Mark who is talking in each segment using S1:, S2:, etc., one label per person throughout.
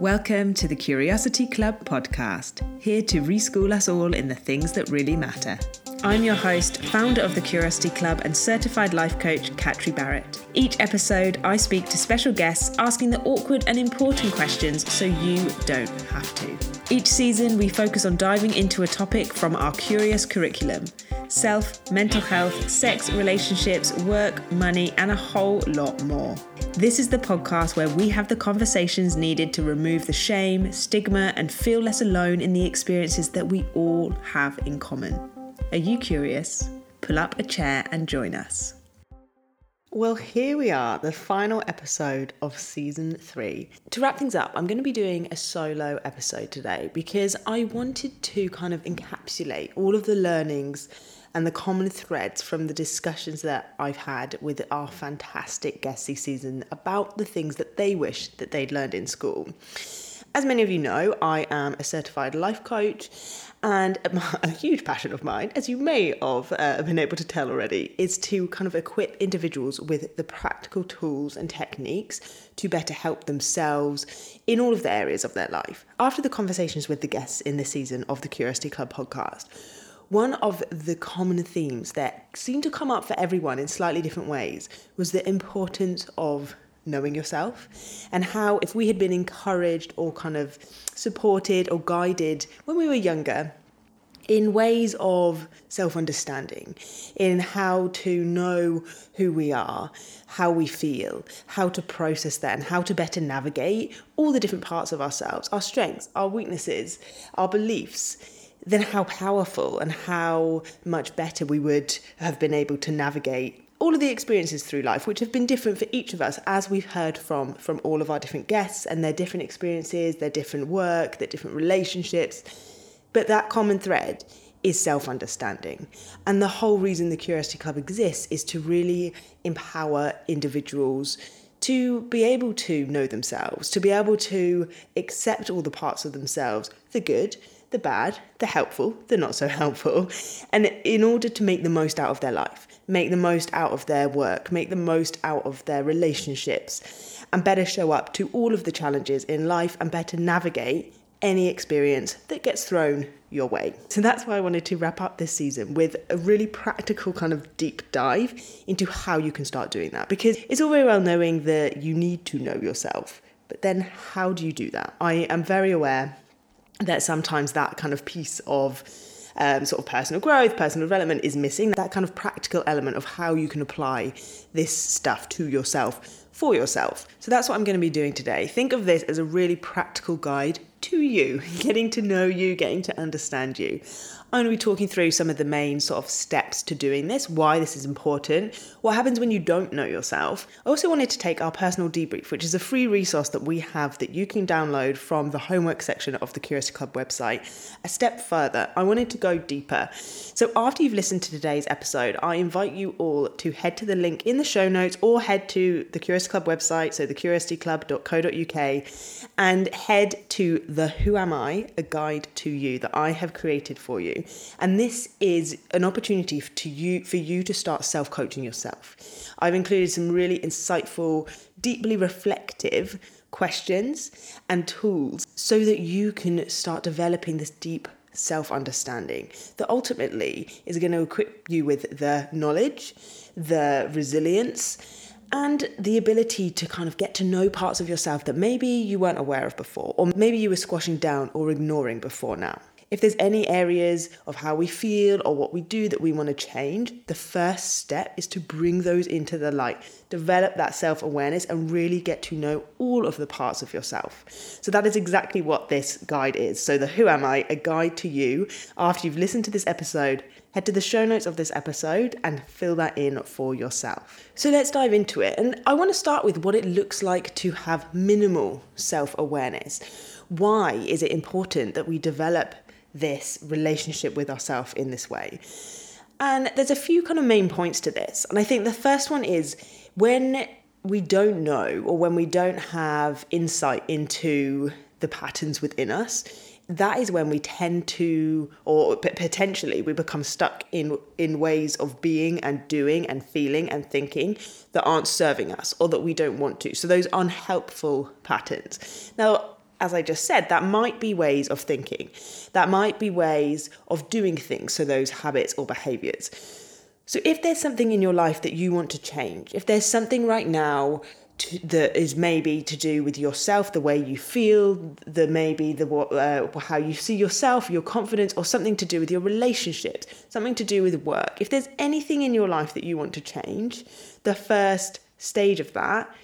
S1: Welcome to the Curiosity Club podcast, here to reschool us all in the things that really matter. I'm your host, founder of the Curiosity Club, and certified life coach, Catri Barrett. Each episode, I speak to special guests asking the awkward and important questions so you don't have to. Each season, we focus on diving into a topic from our curious curriculum self, mental health, sex, relationships, work, money, and a whole lot more. This is the podcast where we have the conversations needed to remove the shame, stigma, and feel less alone in the experiences that we all have in common. Are you curious? Pull up a chair and join us. Well, here we are, the final episode of season three. To wrap things up, I'm going to be doing a solo episode today because I wanted to kind of encapsulate all of the learnings and the common threads from the discussions that I've had with our fantastic guests this season about the things that they wish that they'd learned in school. As many of you know, I am a certified life coach and a huge passion of mine, as you may have uh, been able to tell already, is to kind of equip individuals with the practical tools and techniques to better help themselves in all of the areas of their life. After the conversations with the guests in this season of the Curiosity Club podcast, one of the common themes that seemed to come up for everyone in slightly different ways was the importance of knowing yourself and how if we had been encouraged or kind of supported or guided when we were younger in ways of self understanding, in how to know who we are, how we feel, how to process that, and how to better navigate all the different parts of ourselves, our strengths, our weaknesses, our beliefs, then how powerful and how much better we would have been able to navigate all of the experiences through life, which have been different for each of us, as we've heard from from all of our different guests and their different experiences, their different work, their different relationships. But that common thread is self understanding. And the whole reason the Curiosity Club exists is to really empower individuals to be able to know themselves, to be able to accept all the parts of themselves, the good, the bad, the helpful, the not so helpful, and in order to make the most out of their life, make the most out of their work, make the most out of their relationships, and better show up to all of the challenges in life and better navigate any experience that gets thrown your way. So that's why I wanted to wrap up this season with a really practical kind of deep dive into how you can start doing that. Because it's all very well knowing that you need to know yourself, but then how do you do that? I am very aware that sometimes that kind of piece of um, sort of personal growth, personal development is missing. That kind of practical element of how you can apply this stuff to yourself for yourself. So that's what I'm going to be doing today. Think of this as a really practical guide to you, getting to know you, getting to understand you. I'm going to be talking through some of the main sort of steps to doing this, why this is important, what happens when you don't know yourself. I also wanted to take our personal debrief, which is a free resource that we have that you can download from the homework section of the Curiosity Club website, a step further. I wanted to go deeper. So after you've listened to today's episode, I invite you all to head to the link in the show notes or head to the Curiosity Club website, so thecuriosityclub.co.uk, and head to the Who Am I, a guide to you that I have created for you. And this is an opportunity to you for you to start self-coaching yourself. I've included some really insightful, deeply reflective questions and tools so that you can start developing this deep self understanding that ultimately is going to equip you with the knowledge, the resilience, and the ability to kind of get to know parts of yourself that maybe you weren't aware of before, or maybe you were squashing down or ignoring before now. If there's any areas of how we feel or what we do that we want to change, the first step is to bring those into the light, develop that self awareness, and really get to know all of the parts of yourself. So, that is exactly what this guide is. So, the Who Am I? A guide to you. After you've listened to this episode, head to the show notes of this episode and fill that in for yourself. So let's dive into it. And I want to start with what it looks like to have minimal self awareness. Why is it important that we develop this relationship with ourselves in this way. And there's a few kind of main points to this. And I think the first one is when we don't know or when we don't have insight into the patterns within us, that is when we tend to or potentially we become stuck in in ways of being and doing and feeling and thinking that aren't serving us or that we don't want to so those unhelpful patterns now as I just said, that might be ways of thinking. That might be ways of doing things, so those habits or behaviors. So if there's something in your life that you want to change, if there's something right now to, that is maybe to do with yourself, the way you feel, the maybe the uh, how you see yourself, your confidence, or something to do with your relationships, something to do with work. If there's anything in your life that you want to change, the first stage of that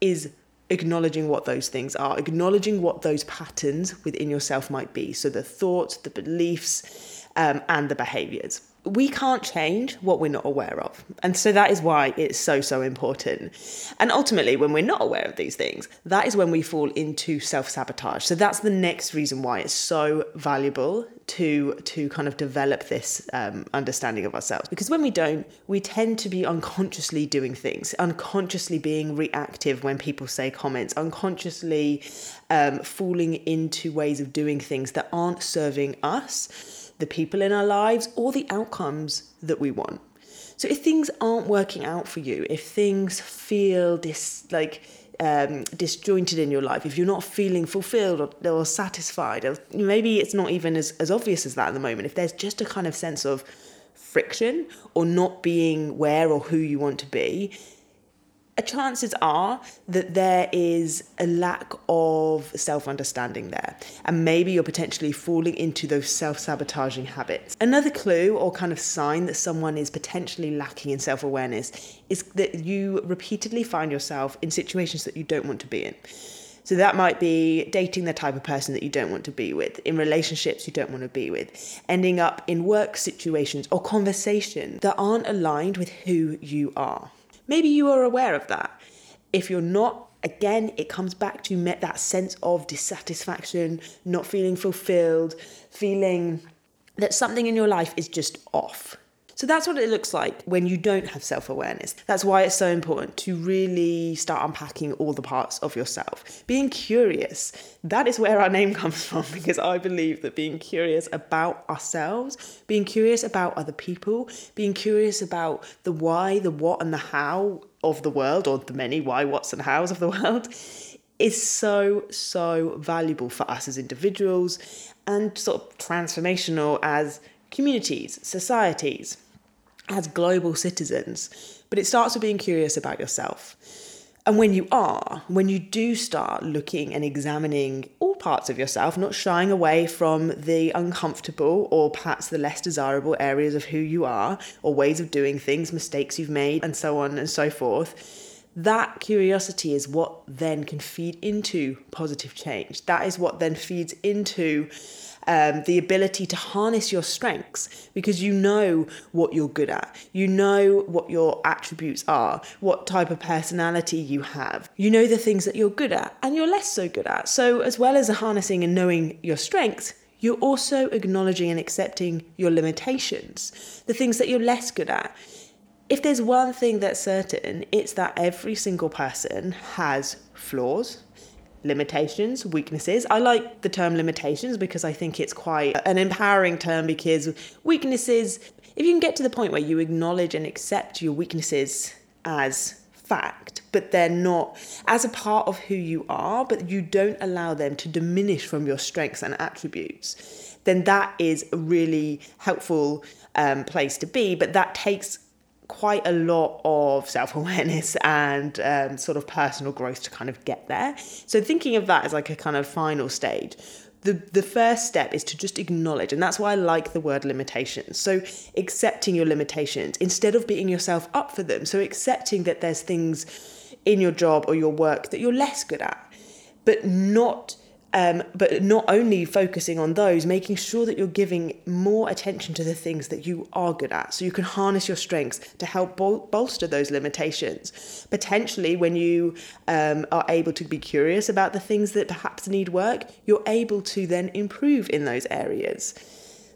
S1: is acknowledging what those things are, acknowledging what those patterns within yourself might be. So the thoughts, the beliefs, um, and the behaviors we can't change what we're not aware of. And so that is why it's so, so important. And ultimately, when we're not aware of these things, that is when we fall into self sabotage. So that's the next reason why it's so valuable to, to kind of develop this um, understanding of ourselves. Because when we don't, we tend to be unconsciously doing things, unconsciously being reactive when people say comments, unconsciously um, falling into ways of doing things that aren't serving us the people in our lives, or the outcomes that we want. So if things aren't working out for you, if things feel dis like um, disjointed in your life, if you're not feeling fulfilled or, or satisfied, or maybe it's not even as, as obvious as that at the moment, if there's just a kind of sense of friction or not being where or who you want to be, chances are that there is a lack of self understanding there. And maybe you're potentially falling into those self sabotaging habits. Another clue or kind of sign that someone is potentially lacking in self awareness is that you repeatedly find yourself in situations that you don't want to be in. So that might be dating the type of person that you don't want to be with, in relationships you don't want to be with, ending up in work situations or conversations that aren't aligned with who you are. Maybe you are aware of that. If you're not, again, it comes back to that sense of dissatisfaction, not feeling fulfilled, feeling that something in your life is just off. So that's what it looks like when you don't have self awareness. That's why it's so important to really start unpacking all the parts of yourself. Being curious, that is where our name comes from because I believe that being curious about ourselves, being curious about other people, being curious about the why, the what, and the how of the world, or the many why, what's, and hows of the world. Is so, so valuable for us as individuals and sort of transformational as communities, societies as global citizens, but it starts with being curious about yourself. And when you are, when you do start looking and examining all parts of yourself, not shying away from the uncomfortable or perhaps the less desirable areas of who you are, or ways of doing things, mistakes you've made, and so on and so forth, that curiosity is what then can feed into positive change. That is what then feeds into um, the ability to harness your strengths because you know what you're good at. You know what your attributes are, what type of personality you have. You know the things that you're good at and you're less so good at. So, as well as harnessing and knowing your strengths, you're also acknowledging and accepting your limitations, the things that you're less good at. If there's one thing that's certain, it's that every single person has flaws, limitations, weaknesses. I like the term limitations because I think it's quite an empowering term because weaknesses, if you can get to the point where you acknowledge and accept your weaknesses as fact, but they're not as a part of who you are, but you don't allow them to diminish from your strengths and attributes, then that is a really helpful um, place to be. But that takes quite a lot of self awareness and um, sort of personal growth to kind of get there. So, thinking of that as like a kind of final stage, the, the first step is to just acknowledge, and that's why I like the word limitations. So, accepting your limitations instead of beating yourself up for them. So, accepting that there's things in your job or your work that you're less good at, but not um, but not only focusing on those, making sure that you're giving more attention to the things that you are good at so you can harness your strengths to help bol- bolster those limitations. Potentially, when you um, are able to be curious about the things that perhaps need work, you're able to then improve in those areas.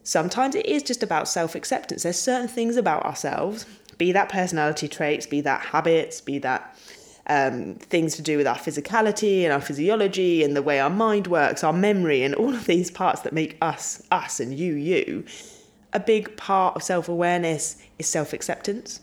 S1: Sometimes it is just about self acceptance. There's certain things about ourselves, be that personality traits, be that habits, be that um, things to do with our physicality and our physiology and the way our mind works, our memory, and all of these parts that make us us and you you. A big part of self awareness is self acceptance.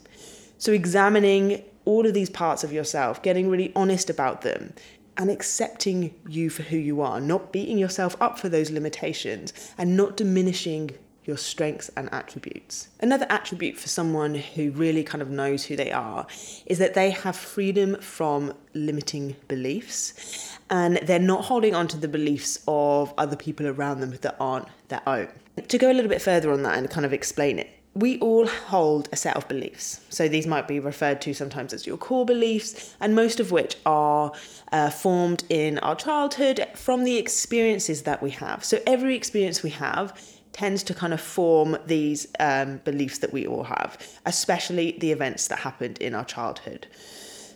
S1: So, examining all of these parts of yourself, getting really honest about them, and accepting you for who you are, not beating yourself up for those limitations, and not diminishing your strengths and attributes. Another attribute for someone who really kind of knows who they are is that they have freedom from limiting beliefs and they're not holding on to the beliefs of other people around them that aren't their own. To go a little bit further on that and kind of explain it, we all hold a set of beliefs. So these might be referred to sometimes as your core beliefs, and most of which are uh, formed in our childhood from the experiences that we have. So every experience we have tends to kind of form these um, beliefs that we all have, especially the events that happened in our childhood.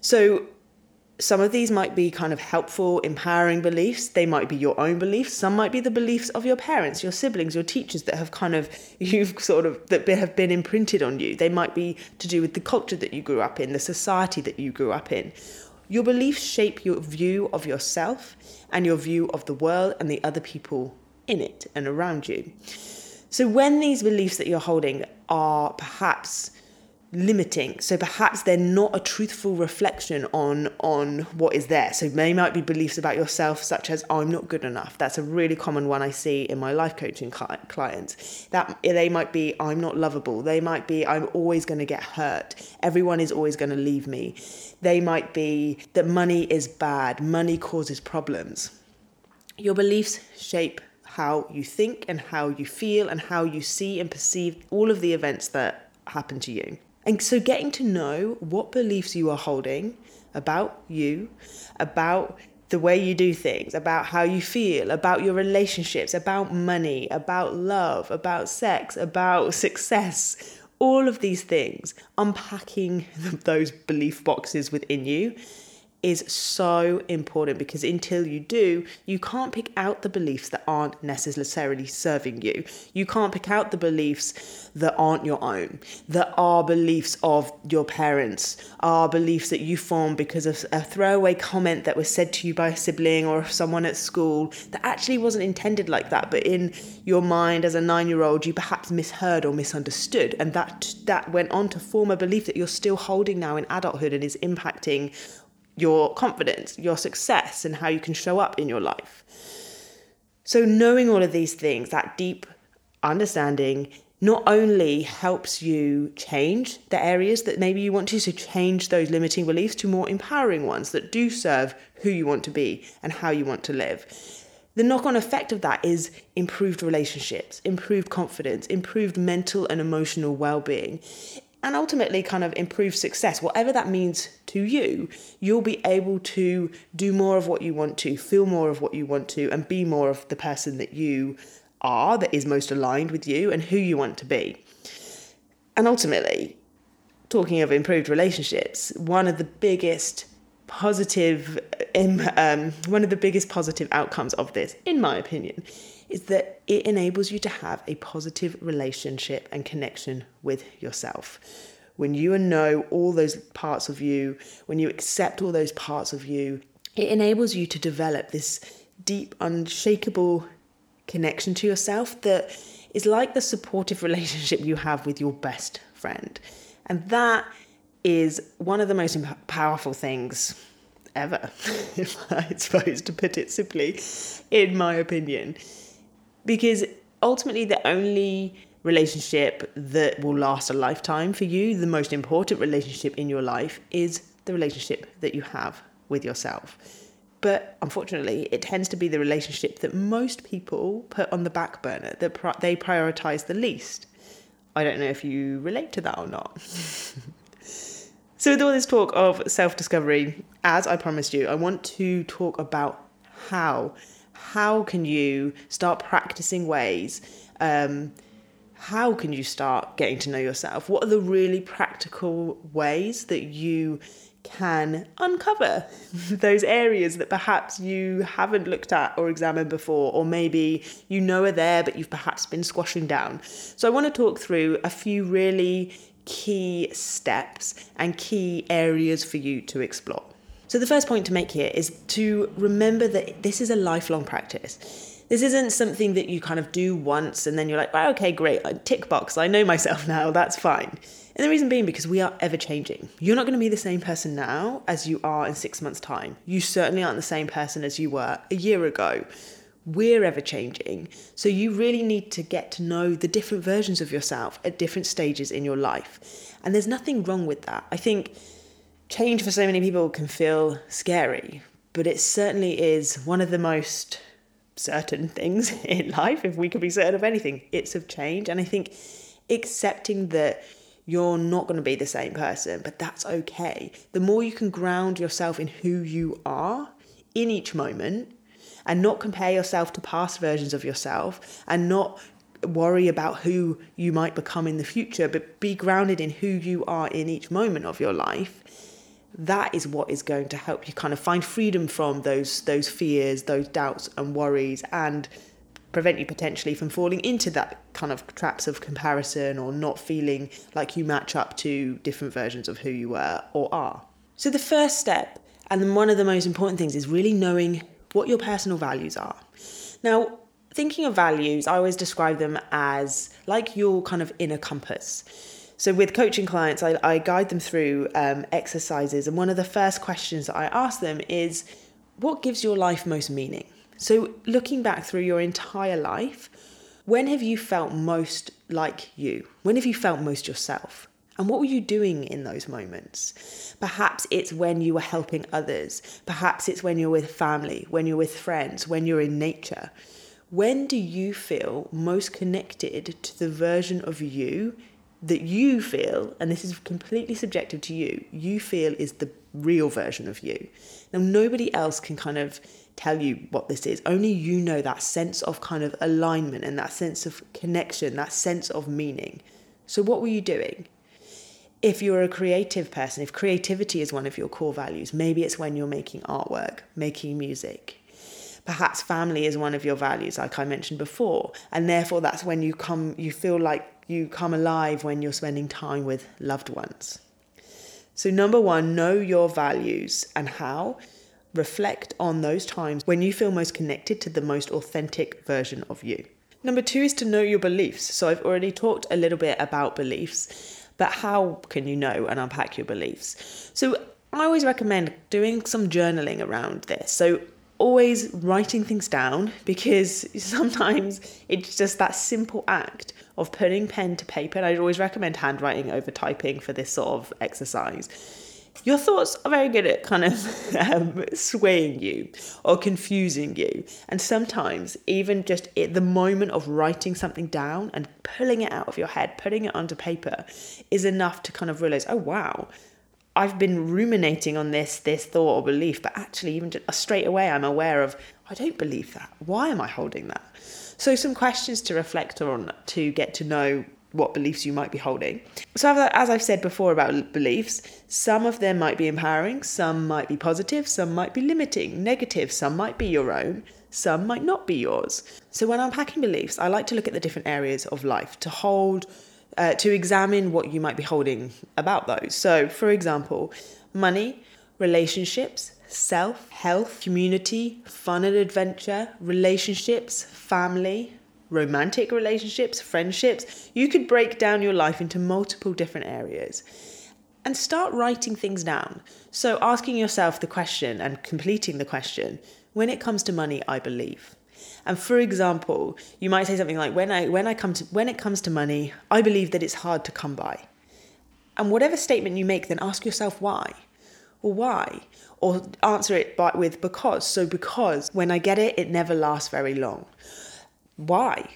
S1: So some of these might be kind of helpful, empowering beliefs. They might be your own beliefs. Some might be the beliefs of your parents, your siblings, your teachers that have kind of, you've sort of, that have been imprinted on you. They might be to do with the culture that you grew up in, the society that you grew up in. Your beliefs shape your view of yourself and your view of the world and the other people in it and around you. So when these beliefs that you're holding are perhaps limiting so perhaps they're not a truthful reflection on on what is there. So they might be beliefs about yourself such as i'm not good enough. That's a really common one i see in my life coaching clients. That they might be i'm not lovable. They might be i'm always going to get hurt. Everyone is always going to leave me. They might be that money is bad. Money causes problems. Your beliefs shape how you think and how you feel and how you see and perceive all of the events that happen to you. And so, getting to know what beliefs you are holding about you, about the way you do things, about how you feel, about your relationships, about money, about love, about sex, about success, all of these things, unpacking those belief boxes within you is so important because until you do, you can't pick out the beliefs that aren't necessarily serving you. You can't pick out the beliefs that aren't your own, that are beliefs of your parents, are beliefs that you formed because of a throwaway comment that was said to you by a sibling or someone at school that actually wasn't intended like that, but in your mind as a nine year old, you perhaps misheard or misunderstood. And that, that went on to form a belief that you're still holding now in adulthood and is impacting your confidence, your success, and how you can show up in your life. So, knowing all of these things, that deep understanding, not only helps you change the areas that maybe you want to, so change those limiting beliefs to more empowering ones that do serve who you want to be and how you want to live. The knock on effect of that is improved relationships, improved confidence, improved mental and emotional well being and ultimately kind of improve success, whatever that means to you, you'll be able to do more of what you want to, feel more of what you want to, and be more of the person that you are, that is most aligned with you and who you want to be. And ultimately, talking of improved relationships, one of the biggest positive, um, one of the biggest positive outcomes of this, in my opinion, is that it enables you to have a positive relationship and connection with yourself. When you know all those parts of you, when you accept all those parts of you, it enables you to develop this deep, unshakable connection to yourself that is like the supportive relationship you have with your best friend. And that is one of the most powerful things ever, if I suppose to put it simply, in my opinion because ultimately the only relationship that will last a lifetime for you, the most important relationship in your life, is the relationship that you have with yourself. But unfortunately, it tends to be the relationship that most people put on the back burner, that they prioritize the least. I don't know if you relate to that or not. so, with all this talk of self discovery, as I promised you, I want to talk about how how can you start practicing ways? Um, how can you start getting to know yourself? What are the really practical ways that you can uncover those areas that perhaps you haven't looked at or examined before, or maybe you know are there, but you've perhaps been squashing down. So, I want to talk through a few really key steps and key areas for you to explore. So, the first point to make here is to remember that this is a lifelong practice. This isn't something that you kind of do once and then you're like, wow, okay, great, tick box, I know myself now, that's fine. And the reason being because we are ever changing. You're not going to be the same person now as you are in six months' time. You certainly aren't the same person as you were a year ago. We're ever changing. So you really need to get to know the different versions of yourself at different stages in your life. And there's nothing wrong with that. I think change for so many people can feel scary, but it certainly is one of the most certain things in life. If we could be certain of anything, it's of change. And I think accepting that you're not going to be the same person, but that's okay. The more you can ground yourself in who you are in each moment and not compare yourself to past versions of yourself and not worry about who you might become in the future, but be grounded in who you are in each moment of your life. That is what is going to help you kind of find freedom from those those fears, those doubts and worries and prevent you potentially from falling into that kind of traps of comparison or not feeling like you match up to different versions of who you were or are. So, the first step, and one of the most important things, is really knowing what your personal values are. Now, thinking of values, I always describe them as like your kind of inner compass. So, with coaching clients, I, I guide them through um, exercises, and one of the first questions that I ask them is, What gives your life most meaning? So, looking back through your entire life, when have you felt most like you? When have you felt most yourself? And what were you doing in those moments? Perhaps it's when you were helping others. Perhaps it's when you're with family, when you're with friends, when you're in nature. When do you feel most connected to the version of you that you feel, and this is completely subjective to you, you feel is the real version of you? Now, nobody else can kind of tell you what this is. Only you know that sense of kind of alignment and that sense of connection, that sense of meaning. So, what were you doing? If you're a creative person, if creativity is one of your core values, maybe it's when you're making artwork, making music. Perhaps family is one of your values, like I mentioned before, and therefore that's when you come, you feel like you come alive when you're spending time with loved ones. So, number one, know your values and how reflect on those times when you feel most connected to the most authentic version of you. Number two is to know your beliefs. So I've already talked a little bit about beliefs, but how can you know and unpack your beliefs? So I always recommend doing some journaling around this. So always writing things down because sometimes it's just that simple act of putting pen to paper. And I'd always recommend handwriting over typing for this sort of exercise your thoughts are very good at kind of um, swaying you or confusing you. And sometimes, even just at the moment of writing something down and pulling it out of your head, putting it onto paper, is enough to kind of realize, oh, wow. I've been ruminating on this this thought or belief, but actually, even just, uh, straight away, I'm aware of I don't believe that. Why am I holding that? So, some questions to reflect on to get to know what beliefs you might be holding. So, as I've said before about beliefs, some of them might be empowering, some might be positive, some might be limiting, negative, some might be your own, some might not be yours. So, when unpacking beliefs, I like to look at the different areas of life to hold, uh, to examine what you might be holding about those. So, for example, money, relationships, self, health, community, fun and adventure, relationships, family, romantic relationships, friendships. You could break down your life into multiple different areas and start writing things down. So, asking yourself the question and completing the question when it comes to money, I believe. And for example, you might say something like when I when I come to when it comes to money, I believe that it's hard to come by. And whatever statement you make, then ask yourself why. Or why? Or answer it by, with because. So because when I get it, it never lasts very long. Why?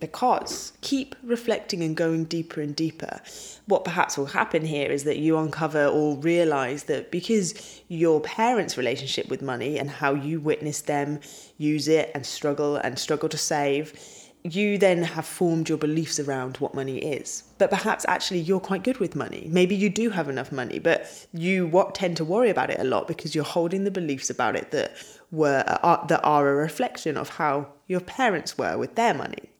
S1: Because keep reflecting and going deeper and deeper. What perhaps will happen here is that you uncover or realize that because your parents' relationship with money and how you witnessed them use it and struggle and struggle to save, you then have formed your beliefs around what money is. But perhaps actually you're quite good with money. Maybe you do have enough money, but you what tend to worry about it a lot because you're holding the beliefs about it that were uh, that are a reflection of how your parents were with their money.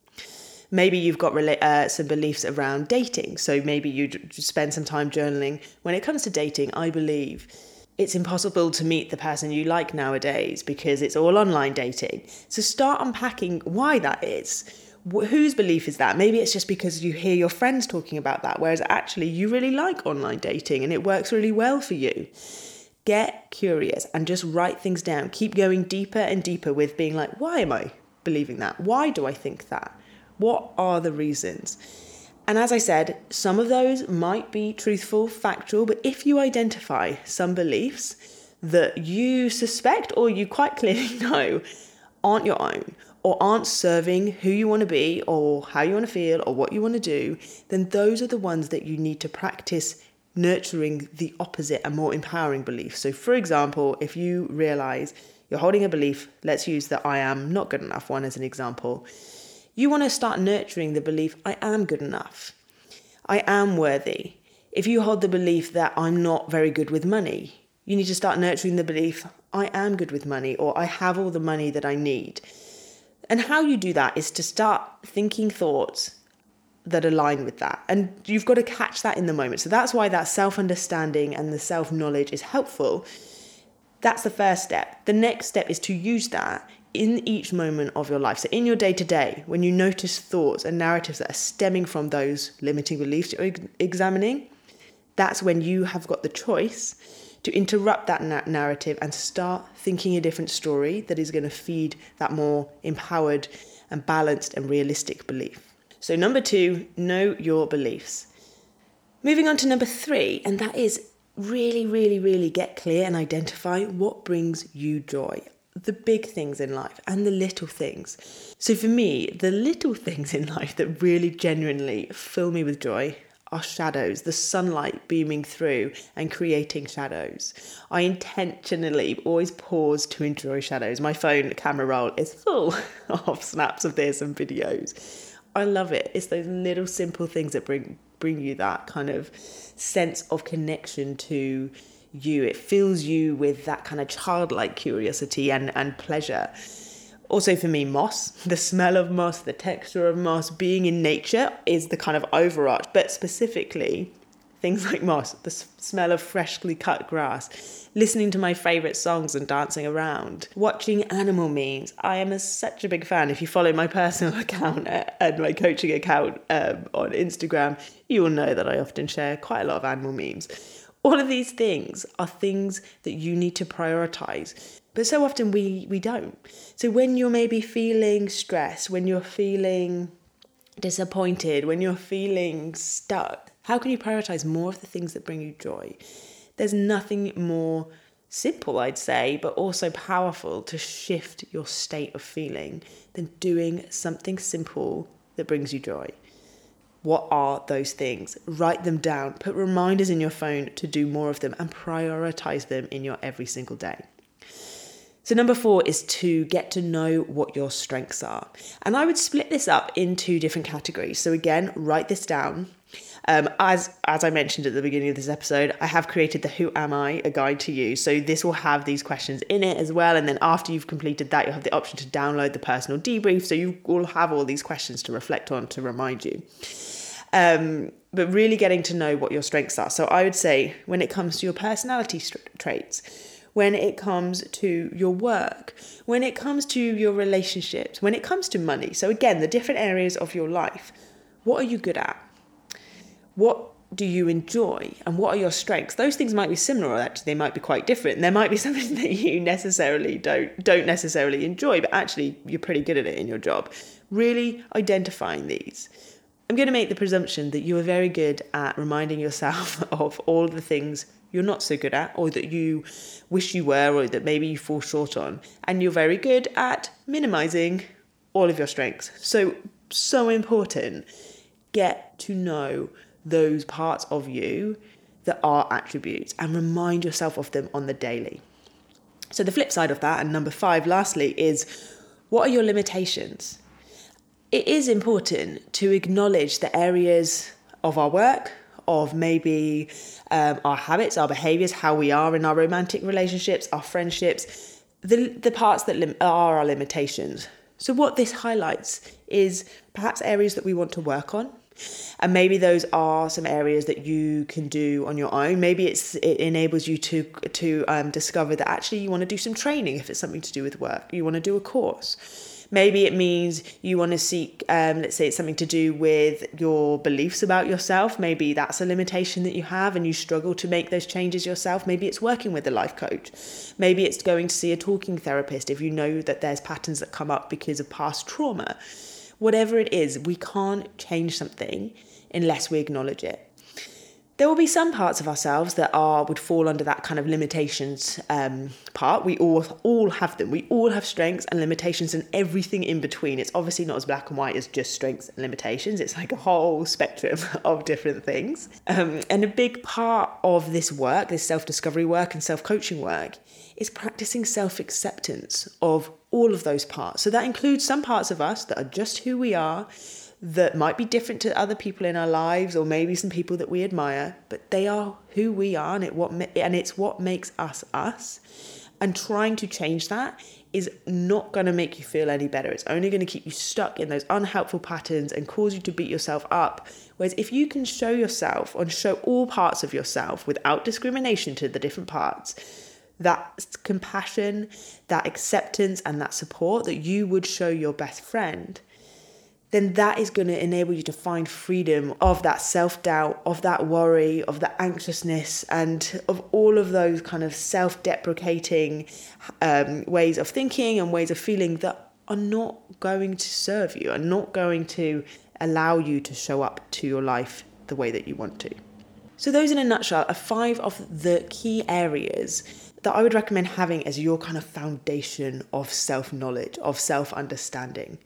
S1: Maybe you've got uh, some beliefs around dating, so maybe you spend some time journaling. When it comes to dating, I believe it's impossible to meet the person you like nowadays because it's all online dating. So start unpacking why that is. whose belief is that? Maybe it's just because you hear your friends talking about that, whereas actually you really like online dating and it works really well for you. Get curious and just write things down. Keep going deeper and deeper with being like, why am I believing that? Why do I think that? What are the reasons? And as I said, some of those might be truthful, factual, but if you identify some beliefs that you suspect or you quite clearly know aren't your own, or aren't serving who you want to be or how you want to feel or what you want to do, then those are the ones that you need to practice nurturing the opposite and more empowering belief. So, for example, if you realize you're holding a belief, let's use the I am not good enough one as an example, you want to start nurturing the belief I am good enough, I am worthy. If you hold the belief that I'm not very good with money, you need to start nurturing the belief I am good with money or I have all the money that I need. And how you do that is to start thinking thoughts that align with that. And you've got to catch that in the moment. So that's why that self understanding and the self knowledge is helpful. That's the first step. The next step is to use that in each moment of your life. So, in your day to day, when you notice thoughts and narratives that are stemming from those limiting beliefs you're examining, that's when you have got the choice to interrupt that na- narrative and start thinking a different story that is going to feed that more empowered and balanced and realistic belief. So, number two, know your beliefs. Moving on to number three, and that is really, really, really get clear and identify what brings you joy. The big things in life and the little things. So, for me, the little things in life that really genuinely fill me with joy are shadows, the sunlight beaming through and creating shadows. I intentionally always pause to enjoy shadows. My phone camera roll is full of snaps of this and videos. I love it. It's those little simple things that bring bring you that kind of sense of connection to you. It fills you with that kind of childlike curiosity and, and pleasure. Also, for me, moss, the smell of moss, the texture of moss, being in nature is the kind of overarch, but specifically, things like moss, the smell of freshly cut grass, listening to my favourite songs and dancing around, watching animal memes. I am a, such a big fan. If you follow my personal account and my coaching account um, on Instagram, you will know that I often share quite a lot of animal memes. All of these things are things that you need to prioritize but so often we, we don't. So when you're maybe feeling stressed, when you're feeling disappointed, when you're feeling stuck, how can you prioritize more of the things that bring you joy? There's nothing more simple, I'd say, but also powerful to shift your state of feeling than doing something simple that brings you joy. What are those things? Write them down, put reminders in your phone to do more of them, and prioritize them in your every single day. So, number four is to get to know what your strengths are. And I would split this up into different categories. So, again, write this down. Um, as as I mentioned at the beginning of this episode, I have created the Who Am I, a guide to you. So this will have these questions in it as well. And then after you've completed that, you'll have the option to download the personal debrief. So you will have all these questions to reflect on to remind you. Um, but really getting to know what your strengths are. So I would say when it comes to your personality st- traits, when it comes to your work, when it comes to your relationships, when it comes to money. So, again, the different areas of your life. What are you good at? What do you enjoy? And what are your strengths? Those things might be similar, or actually, they might be quite different. There might be something that you necessarily don't don't necessarily enjoy, but actually you're pretty good at it in your job. Really identifying these. I'm going to make the presumption that you are very good at reminding yourself of all the things you're not so good at, or that you wish you were, or that maybe you fall short on. And you're very good at minimizing all of your strengths. So, so important. Get to know those parts of you that are attributes and remind yourself of them on the daily. So, the flip side of that, and number five, lastly, is what are your limitations? It is important to acknowledge the areas of our work, of maybe um, our habits, our behaviors, how we are in our romantic relationships, our friendships, the, the parts that lim- are our limitations. So, what this highlights is perhaps areas that we want to work on. And maybe those are some areas that you can do on your own. Maybe it's it enables you to to um, discover that actually you want to do some training if it's something to do with work. You want to do a course Maybe it means you want to seek, um, let's say it's something to do with your beliefs about yourself. Maybe that's a limitation that you have and you struggle to make those changes yourself. Maybe it's working with a life coach. Maybe it's going to see a talking therapist if you know that there's patterns that come up because of past trauma. Whatever it is, we can't change something unless we acknowledge it there will be some parts of ourselves that are would fall under that kind of limitations um, part. We all all have them. We all have strengths and limitations and everything in between. It's obviously not as black and white as just strengths and limitations. It's like a whole spectrum of different things. Um, and a big part of this work, this self discovery work and self coaching work, is practicing self acceptance of all of those parts. So that includes some parts of us that are just who we are that might be different to other people in our lives or maybe some people that we admire but they are who we are and it what and it's what makes us us. And trying to change that is not going to make you feel any better. It's only going to keep you stuck in those unhelpful patterns and cause you to beat yourself up. Whereas if you can show yourself and show all parts of yourself without discrimination to the different parts that compassion that acceptance and that support that you would show your best friend then that is going to enable you to find freedom of that self doubt, of that worry, of that anxiousness, and of all of those kind of self deprecating um, ways of thinking and ways of feeling that are not going to serve you, are not going to allow you to show up to your life the way that you want to. So, those in a nutshell are five of the key areas that I would recommend having as your kind of foundation of self knowledge, of self understanding.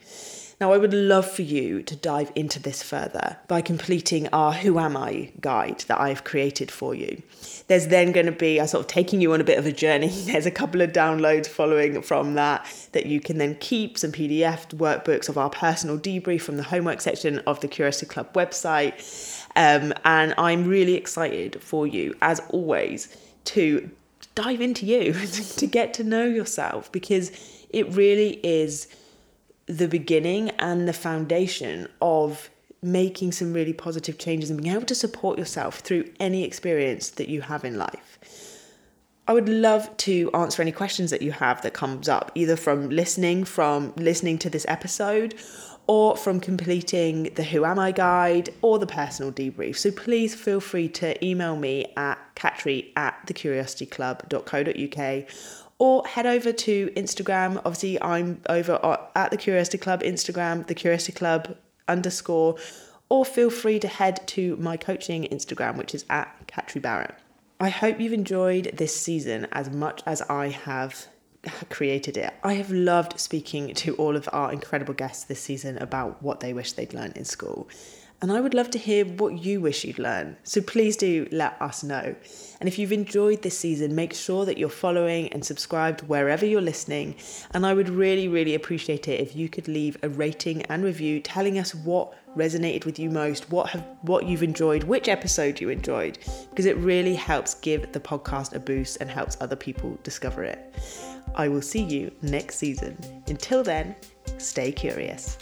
S1: Now, I would love for you to dive into this further by completing our Who Am I guide that I've created for you. There's then going to be a sort of taking you on a bit of a journey. There's a couple of downloads following from that that you can then keep some PDF workbooks of our personal debrief from the homework section of the Curiosity Club website. Um, and I'm really excited for you, as always, to dive into you, to get to know yourself, because it really is the beginning and the foundation of making some really positive changes and being able to support yourself through any experience that you have in life. I would love to answer any questions that you have that comes up either from listening from listening to this episode or from completing the Who Am I guide or the personal debrief. So please feel free to email me at catri at thecuriosityclub.co.uk or head over to Instagram. Obviously, I'm over at the Curiosity Club Instagram, the Curiosity Club underscore, or feel free to head to my coaching Instagram, which is at Catri Barrett. I hope you've enjoyed this season as much as I have created it. I have loved speaking to all of our incredible guests this season about what they wish they'd learned in school. And I would love to hear what you wish you'd learn. So please do let us know. And if you've enjoyed this season, make sure that you're following and subscribed wherever you're listening. And I would really, really appreciate it if you could leave a rating and review telling us what resonated with you most, what have what you've enjoyed, which episode you enjoyed, because it really helps give the podcast a boost and helps other people discover it. I will see you next season. Until then, stay curious.